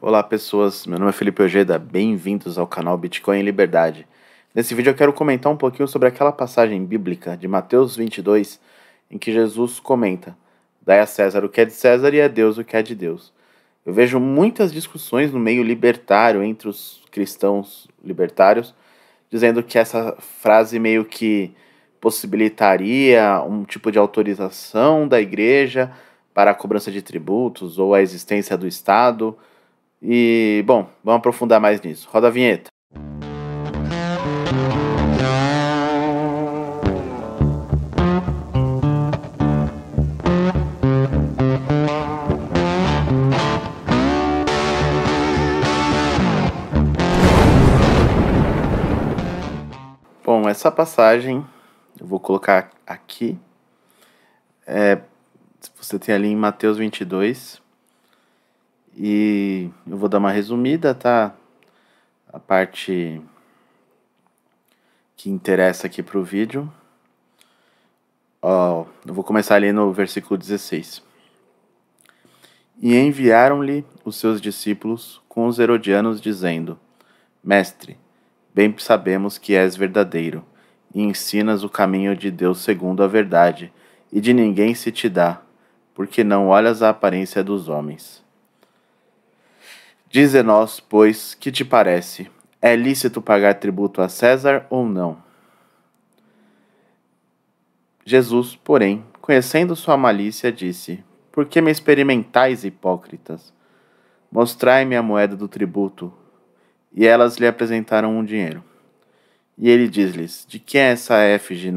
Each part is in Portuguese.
Olá pessoas, meu nome é Felipe Ojeda, bem-vindos ao canal Bitcoin em Liberdade. Nesse vídeo eu quero comentar um pouquinho sobre aquela passagem bíblica de Mateus 22, em que Jesus comenta: Dai a César o que é de César e a Deus o que é de Deus. Eu vejo muitas discussões no meio libertário entre os cristãos libertários, dizendo que essa frase meio que possibilitaria um tipo de autorização da igreja para a cobrança de tributos ou a existência do Estado. E, bom, vamos aprofundar mais nisso. Roda a vinheta. Bom, essa passagem eu vou colocar aqui. É, você tem ali em Mateus 22. E eu vou dar uma resumida, tá? A parte que interessa aqui para o vídeo. Ó, eu vou começar ali no versículo 16. E enviaram-lhe os seus discípulos com os herodianos, dizendo: Mestre, bem sabemos que és verdadeiro, e ensinas o caminho de Deus segundo a verdade, e de ninguém se te dá, porque não olhas a aparência dos homens. Dize-nos, pois, que te parece? É lícito pagar tributo a César ou não? Jesus, porém, conhecendo sua malícia, disse: Por que me experimentais, hipócritas? Mostrai-me a moeda do tributo. E elas lhe apresentaram um dinheiro. E ele diz-lhes: De quem é essa efígie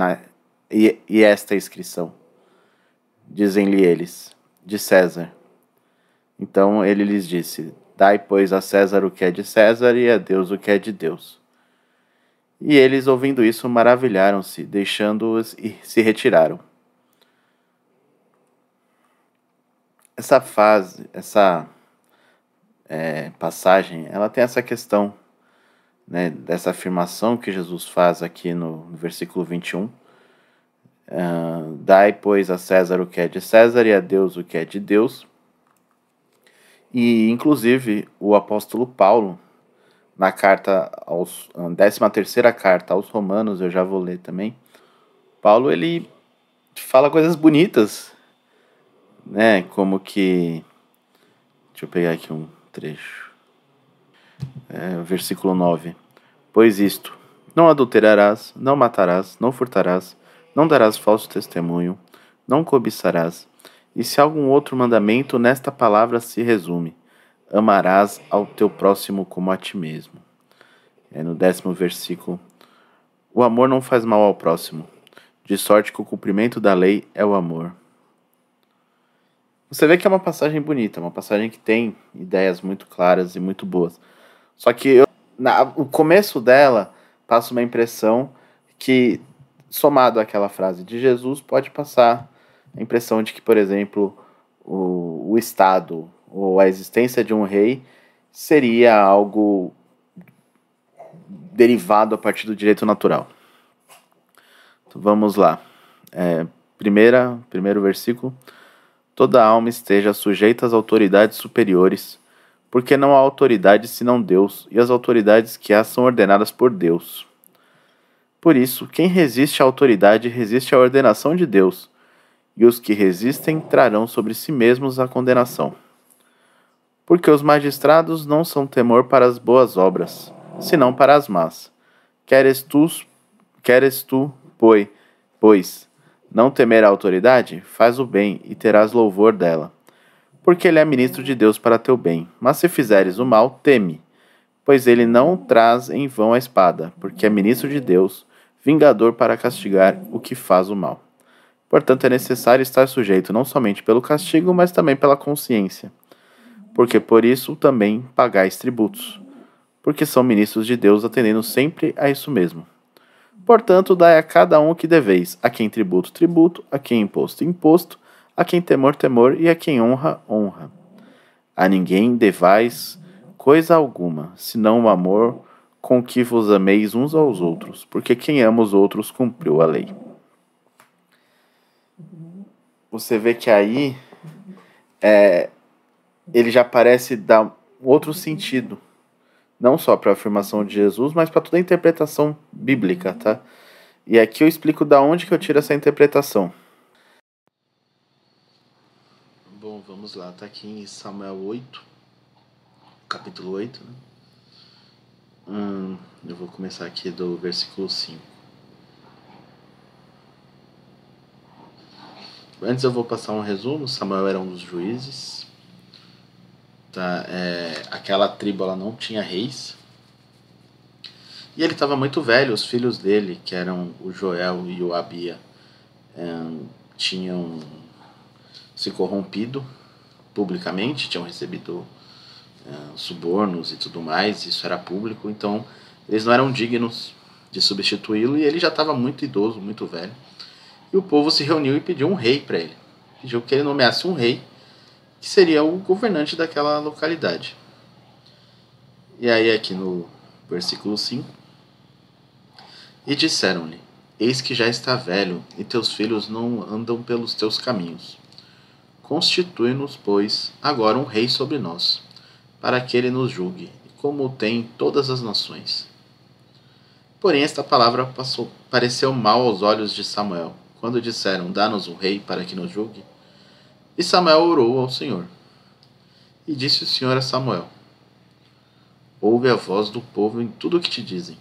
e, e esta inscrição? Dizem-lhe eles, de César. Então ele lhes disse: Dai, pois, a César o que é de César e a Deus o que é de Deus. E eles, ouvindo isso, maravilharam-se, deixando-os e se retiraram. Essa fase, essa é, passagem, ela tem essa questão né, dessa afirmação que Jesus faz aqui no, no versículo 21 Uh, Dai, pois, a César o que é de César e a Deus o que é de Deus. E, inclusive, o apóstolo Paulo, na carta aos, 13 terceira carta aos romanos, eu já vou ler também, Paulo, ele fala coisas bonitas, né, como que, deixa eu pegar aqui um trecho, é, versículo 9, Pois isto, não adulterarás, não matarás, não furtarás, não darás falso testemunho, não cobiçarás. E se algum outro mandamento nesta palavra se resume: amarás ao teu próximo como a ti mesmo. É no décimo versículo. O amor não faz mal ao próximo, de sorte que o cumprimento da lei é o amor. Você vê que é uma passagem bonita, uma passagem que tem ideias muito claras e muito boas. Só que eu, na, o começo dela passa uma impressão que somado àquela frase de Jesus, pode passar a impressão de que, por exemplo, o, o Estado ou a existência de um rei seria algo derivado a partir do direito natural. Então, vamos lá. É, primeira, primeiro versículo. Toda alma esteja sujeita às autoridades superiores, porque não há autoridade senão Deus, e as autoridades que há são ordenadas por Deus. Por isso, quem resiste à autoridade resiste à ordenação de Deus, e os que resistem trarão sobre si mesmos a condenação. Porque os magistrados não são temor para as boas obras, senão para as más. Queres tu, queres tu, pois, pois, não temer a autoridade? Faz o bem e terás louvor dela. Porque ele é ministro de Deus para teu bem. Mas se fizeres o mal, teme, pois ele não traz em vão a espada, porque é ministro de Deus vingador para castigar o que faz o mal. Portanto, é necessário estar sujeito não somente pelo castigo, mas também pela consciência, porque por isso também pagais tributos, porque são ministros de Deus atendendo sempre a isso mesmo. Portanto, dai a cada um o que deveis, a quem tributo, tributo, a quem imposto, imposto, a quem temor, temor, e a quem honra, honra. A ninguém devais coisa alguma, senão o amor com que vos ameis uns aos outros, porque quem ama os outros cumpriu a lei. Você vê que aí é, ele já parece dar outro sentido. Não só para a afirmação de Jesus, mas para toda a interpretação bíblica, tá? E aqui eu explico da onde que eu tiro essa interpretação. Bom, vamos lá, tá aqui em Samuel 8, capítulo 8, né? Hum, eu vou começar aqui do versículo 5. Antes eu vou passar um resumo. Samuel era um dos juízes. Tá, é, aquela tribo ela não tinha reis. E ele estava muito velho. Os filhos dele, que eram o Joel e o Abia, é, tinham se corrompido publicamente, tinham recebido é, subornos e tudo mais. Isso era público. Então eles não eram dignos de substituí-lo e ele já estava muito idoso, muito velho. E o povo se reuniu e pediu um rei para ele. Pediu que ele nomeasse um rei, que seria o governante daquela localidade. E aí, aqui no versículo 5: E disseram-lhe: Eis que já está velho, e teus filhos não andam pelos teus caminhos. Constitui-nos, pois, agora um rei sobre nós, para que ele nos julgue, como tem todas as nações. Porém, esta palavra passou, pareceu mal aos olhos de Samuel quando disseram: Dá-nos um rei para que nos julgue. E Samuel orou ao Senhor. E disse o Senhor a Samuel: Ouve a voz do povo em tudo o que te dizem,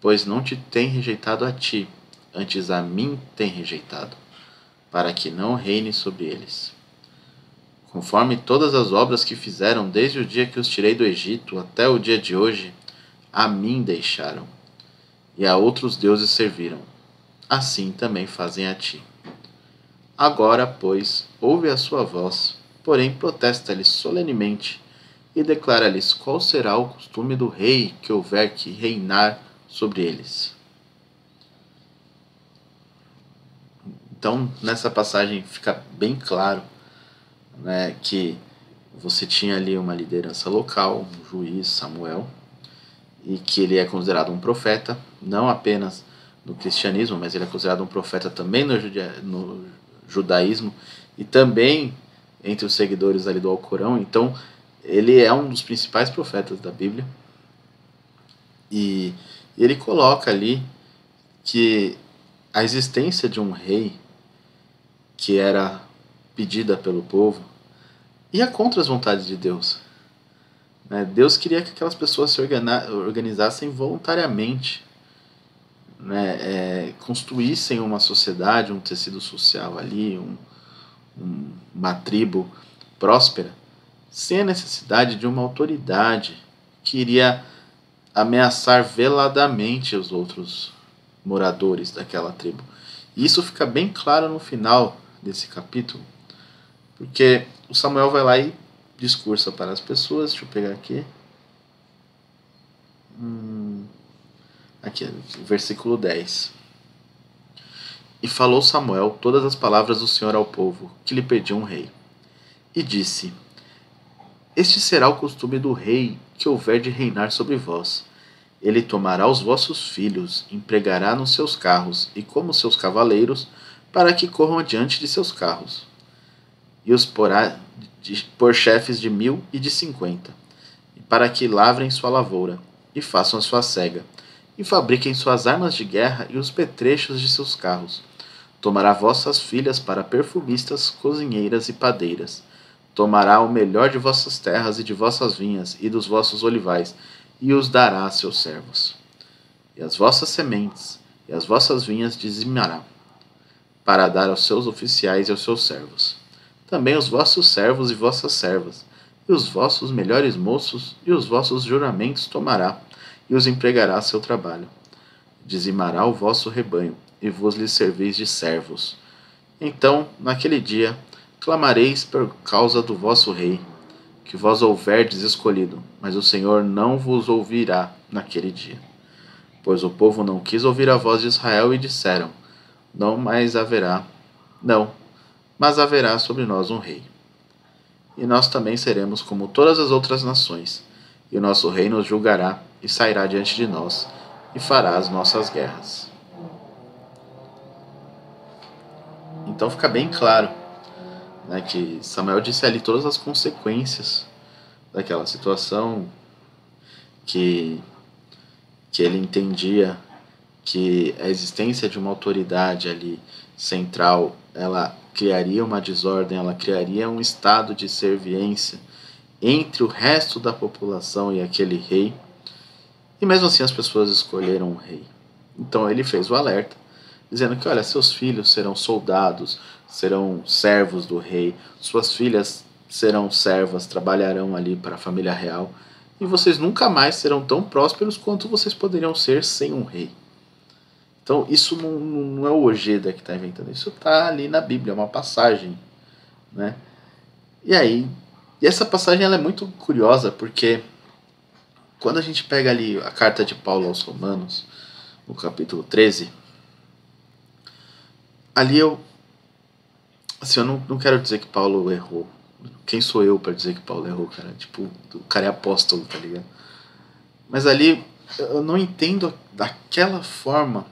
pois não te tem rejeitado a ti, antes a mim tem rejeitado, para que não reine sobre eles. Conforme todas as obras que fizeram desde o dia que os tirei do Egito até o dia de hoje, a mim deixaram, e a outros deuses serviram assim também fazem a ti. Agora, pois, ouve a sua voz, porém protesta-lhes solenemente e declara-lhes qual será o costume do rei que houver que reinar sobre eles. Então, nessa passagem fica bem claro né, que você tinha ali uma liderança local, um juiz, Samuel, e que ele é considerado um profeta, não apenas no cristianismo, mas ele é considerado um profeta também no, no judaísmo e também entre os seguidores ali do Alcorão. Então, ele é um dos principais profetas da Bíblia. E ele coloca ali que a existência de um rei que era pedida pelo povo ia contra as vontades de Deus. Né? Deus queria que aquelas pessoas se organizassem voluntariamente né, é, construíssem uma sociedade, um tecido social ali, um, um, uma tribo próspera, sem a necessidade de uma autoridade que iria ameaçar veladamente os outros moradores daquela tribo. E isso fica bem claro no final desse capítulo, porque o Samuel vai lá e discursa para as pessoas. Deixa eu pegar aqui. Aqui, versículo 10. E falou Samuel todas as palavras do Senhor ao povo, que lhe pediu um rei. E disse: Este será o costume do rei que houver de reinar sobre vós. Ele tomará os vossos filhos, empregará nos seus carros e como seus cavaleiros, para que corram adiante de seus carros. E os porá por chefes de mil e de cinquenta, para que lavrem sua lavoura e façam a sua cega e fabriquem suas armas de guerra e os petrechos de seus carros. Tomará vossas filhas para perfumistas, cozinheiras e padeiras. Tomará o melhor de vossas terras e de vossas vinhas e dos vossos olivais, e os dará a seus servos. E as vossas sementes e as vossas vinhas dizimará, para dar aos seus oficiais e aos seus servos. Também os vossos servos e vossas servas, e os vossos melhores moços e os vossos juramentos tomará e os empregará a seu trabalho. Dizimará o vosso rebanho, e vos lhe servis de servos. Então, naquele dia, clamareis por causa do vosso rei, que vós houverdes escolhido, mas o Senhor não vos ouvirá naquele dia. Pois o povo não quis ouvir a voz de Israel e disseram: Não mais haverá, não, mas haverá sobre nós um rei. E nós também seremos como todas as outras nações, e o nosso rei nos julgará e sairá diante de nós e fará as nossas guerras. Então fica bem claro né, que Samuel disse ali todas as consequências daquela situação, que, que ele entendia que a existência de uma autoridade ali central, ela criaria uma desordem, ela criaria um estado de serviência entre o resto da população e aquele rei. E mesmo assim as pessoas escolheram um rei. Então ele fez o alerta, dizendo que, olha, seus filhos serão soldados, serão servos do rei, suas filhas serão servas, trabalharão ali para a família real, e vocês nunca mais serão tão prósperos quanto vocês poderiam ser sem um rei. Então, isso não, não é o Ojeda que está inventando, isso está ali na Bíblia, é uma passagem. Né? E aí, e essa passagem ela é muito curiosa, porque quando a gente pega ali a carta de Paulo aos Romanos, no capítulo 13, ali eu. Assim, eu não, não quero dizer que Paulo errou. Quem sou eu para dizer que Paulo errou, cara? Tipo, o cara é apóstolo, tá ligado? Mas ali eu não entendo daquela forma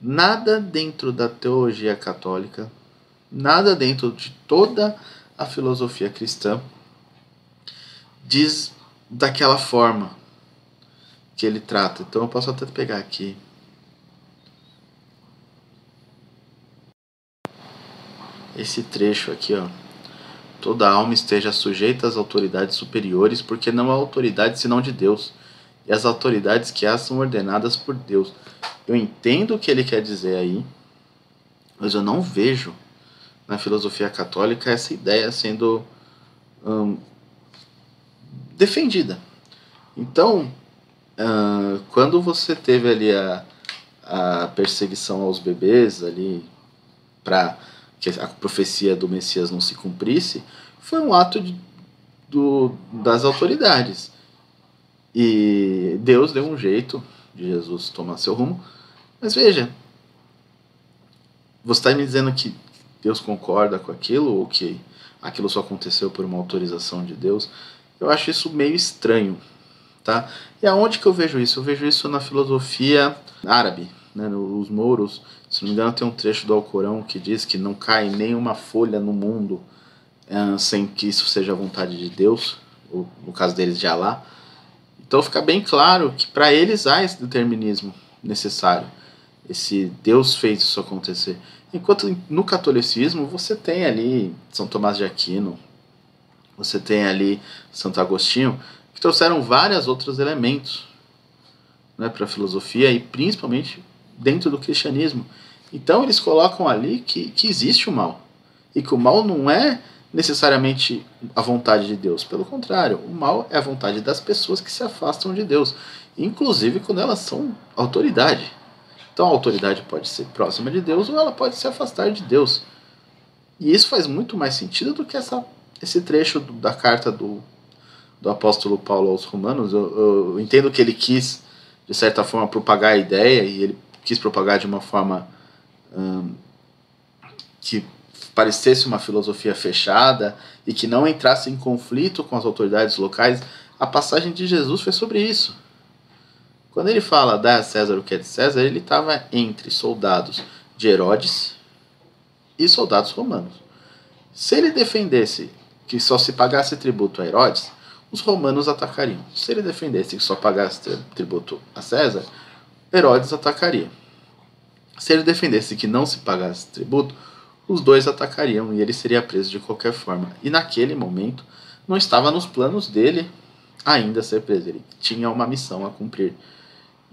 nada dentro da teologia católica, nada dentro de toda a filosofia cristã diz daquela forma que ele trata. Então eu posso até pegar aqui. Esse trecho aqui, ó. Toda alma esteja sujeita às autoridades superiores, porque não há autoridade senão de Deus, e as autoridades que há são ordenadas por Deus. Eu entendo o que ele quer dizer aí, mas eu não vejo na filosofia católica essa ideia sendo hum, defendida. Então, uh, quando você teve ali a, a perseguição aos bebês ali para que a profecia do Messias não se cumprisse, foi um ato de, do, das autoridades. E Deus deu um jeito de Jesus tomar seu rumo. Mas veja, você está me dizendo que Deus concorda com aquilo ou que aquilo só aconteceu por uma autorização de Deus? Eu acho isso meio estranho, tá? E aonde que eu vejo isso? Eu vejo isso na filosofia árabe, né? Os mouros, se não me engano, tem um trecho do Alcorão que diz que não cai nenhuma folha no mundo uh, sem que isso seja a vontade de Deus, ou no caso deles de Alá. Então fica bem claro que para eles há esse determinismo necessário. Esse Deus fez isso acontecer. Enquanto no catolicismo você tem ali São Tomás de Aquino, você tem ali Santo Agostinho, que trouxeram vários outros elementos né, para a filosofia e principalmente dentro do cristianismo. Então eles colocam ali que, que existe o mal e que o mal não é necessariamente a vontade de Deus. Pelo contrário, o mal é a vontade das pessoas que se afastam de Deus, inclusive quando elas são autoridade. Então a autoridade pode ser próxima de Deus ou ela pode se afastar de Deus. E isso faz muito mais sentido do que essa, esse trecho do, da carta do, do apóstolo Paulo aos Romanos. Eu, eu, entendo que ele quis, de certa forma, propagar a ideia e ele quis propagar de uma forma hum, que parecesse uma filosofia fechada e que não entrasse em conflito com as autoridades locais. A passagem de Jesus foi sobre isso. Quando ele fala dá a César o que é de César, ele estava entre soldados de Herodes e soldados romanos. Se ele defendesse que só se pagasse tributo a Herodes, os romanos atacariam. Se ele defendesse que só pagasse tributo a César, Herodes atacaria. Se ele defendesse que não se pagasse tributo, os dois atacariam e ele seria preso de qualquer forma. E naquele momento não estava nos planos dele ainda ser preso. Ele tinha uma missão a cumprir.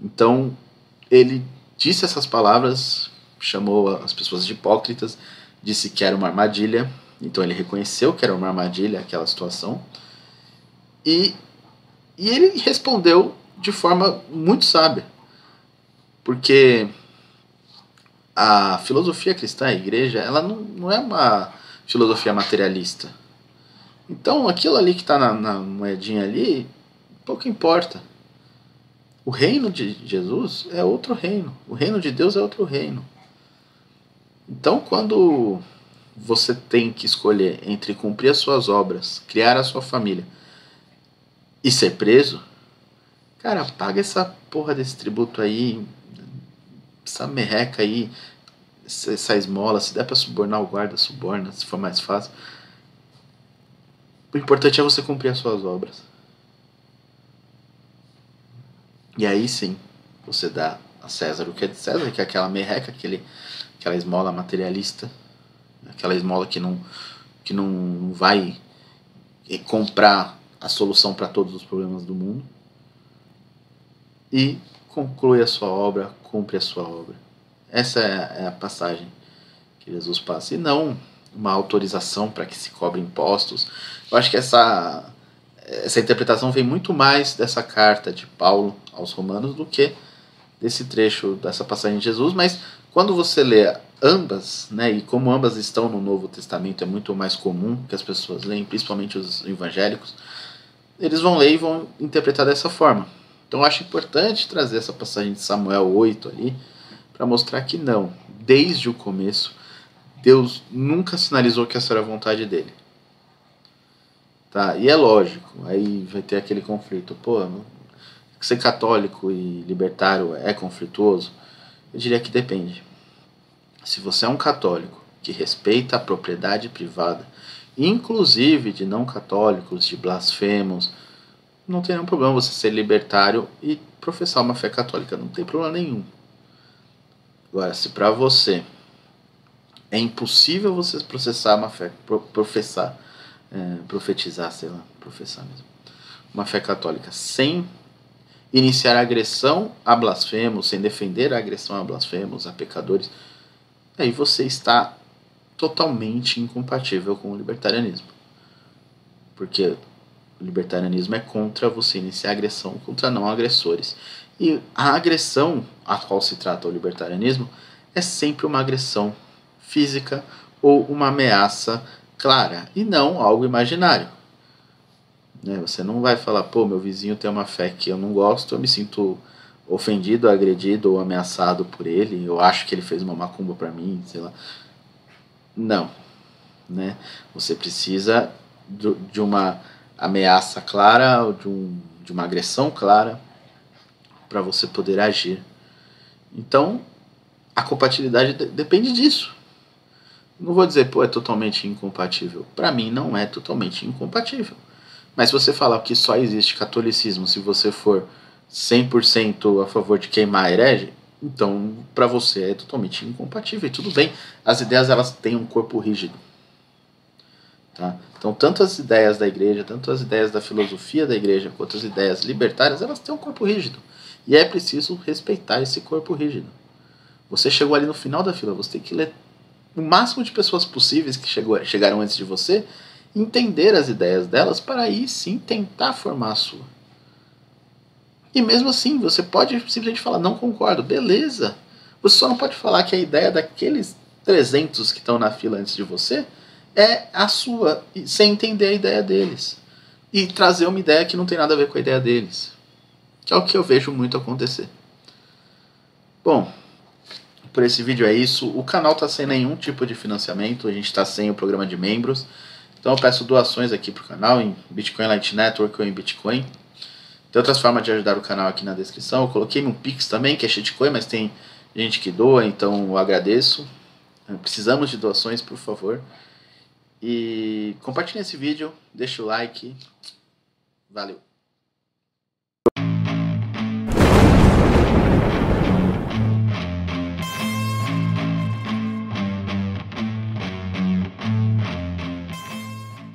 Então, ele disse essas palavras, chamou as pessoas de hipócritas, disse que era uma armadilha. Então, ele reconheceu que era uma armadilha aquela situação. E, e ele respondeu de forma muito sábia. Porque a filosofia cristã, a igreja, ela não, não é uma filosofia materialista. Então, aquilo ali que está na, na moedinha ali, pouco importa. O reino de Jesus é outro reino. O reino de Deus é outro reino. Então, quando você tem que escolher entre cumprir as suas obras, criar a sua família e ser preso, cara, paga essa porra desse tributo aí, essa merreca aí, essa esmola, se der para subornar o guarda, suborna, se for mais fácil. O importante é você cumprir as suas obras. E aí sim, você dá a César o que é de César, que é aquela merreca, aquele, aquela esmola materialista, aquela esmola que não, que não vai comprar a solução para todos os problemas do mundo. E conclui a sua obra, cumpre a sua obra. Essa é a passagem que Jesus passa. E não uma autorização para que se cobre impostos. Eu acho que essa, essa interpretação vem muito mais dessa carta de Paulo aos Romanos do que desse trecho dessa passagem de Jesus, mas quando você lê ambas, né, e como ambas estão no Novo Testamento, é muito mais comum que as pessoas leem, principalmente os evangélicos, eles vão ler e vão interpretar dessa forma. Então eu acho importante trazer essa passagem de Samuel 8 ali, para mostrar que não, desde o começo, Deus nunca sinalizou que essa era a vontade dele. Tá? E é lógico, aí vai ter aquele conflito. Pô, ser católico e libertário é conflituoso? Eu diria que depende. Se você é um católico que respeita a propriedade privada, inclusive de não católicos, de blasfemos, não tem nenhum problema você ser libertário e professar uma fé católica, não tem problema nenhum. Agora, se para você é impossível você processar uma fé, professar, é, profetizar, sei lá, professar mesmo, uma fé católica sem iniciar agressão a blasfemos, sem defender a agressão a blasfemos, a pecadores, aí você está totalmente incompatível com o libertarianismo. Porque o libertarianismo é contra você iniciar agressão contra não agressores. E a agressão a qual se trata o libertarianismo é sempre uma agressão física ou uma ameaça clara e não algo imaginário. Né? Você não vai falar, pô, meu vizinho tem uma fé que eu não gosto, eu me sinto ofendido, agredido ou ameaçado por ele, eu acho que ele fez uma macumba para mim, sei lá. Não. Né? Você precisa de uma ameaça clara, de, um, de uma agressão clara para você poder agir. Então, a compatibilidade depende disso. Não vou dizer, pô, é totalmente incompatível. Para mim, não é totalmente incompatível. Mas se você falar que só existe catolicismo se você for 100% a favor de queimar herege, então para você é totalmente incompatível. E tudo bem, as ideias elas têm um corpo rígido. Tá? Então, tanto as ideias da igreja, tanto as ideias da filosofia da igreja, quanto as ideias libertárias, elas têm um corpo rígido. E é preciso respeitar esse corpo rígido. Você chegou ali no final da fila, você tem que ler o máximo de pessoas possíveis que chegou, chegaram antes de você entender as ideias delas para aí sim tentar formar a sua. E mesmo assim, você pode simplesmente falar, não concordo, beleza. Você só não pode falar que a ideia daqueles 300 que estão na fila antes de você é a sua, sem entender a ideia deles. E trazer uma ideia que não tem nada a ver com a ideia deles. Que é o que eu vejo muito acontecer. Bom, por esse vídeo é isso. O canal está sem nenhum tipo de financiamento, a gente está sem o programa de membros. Então eu peço doações aqui para o canal em Bitcoin Light Network ou em Bitcoin. Tem outras formas de ajudar o canal aqui na descrição. Eu coloquei um Pix também, que é shitcoin, mas tem gente que doa, então eu agradeço. Precisamos de doações, por favor. E compartilhe esse vídeo, deixa o like. Valeu!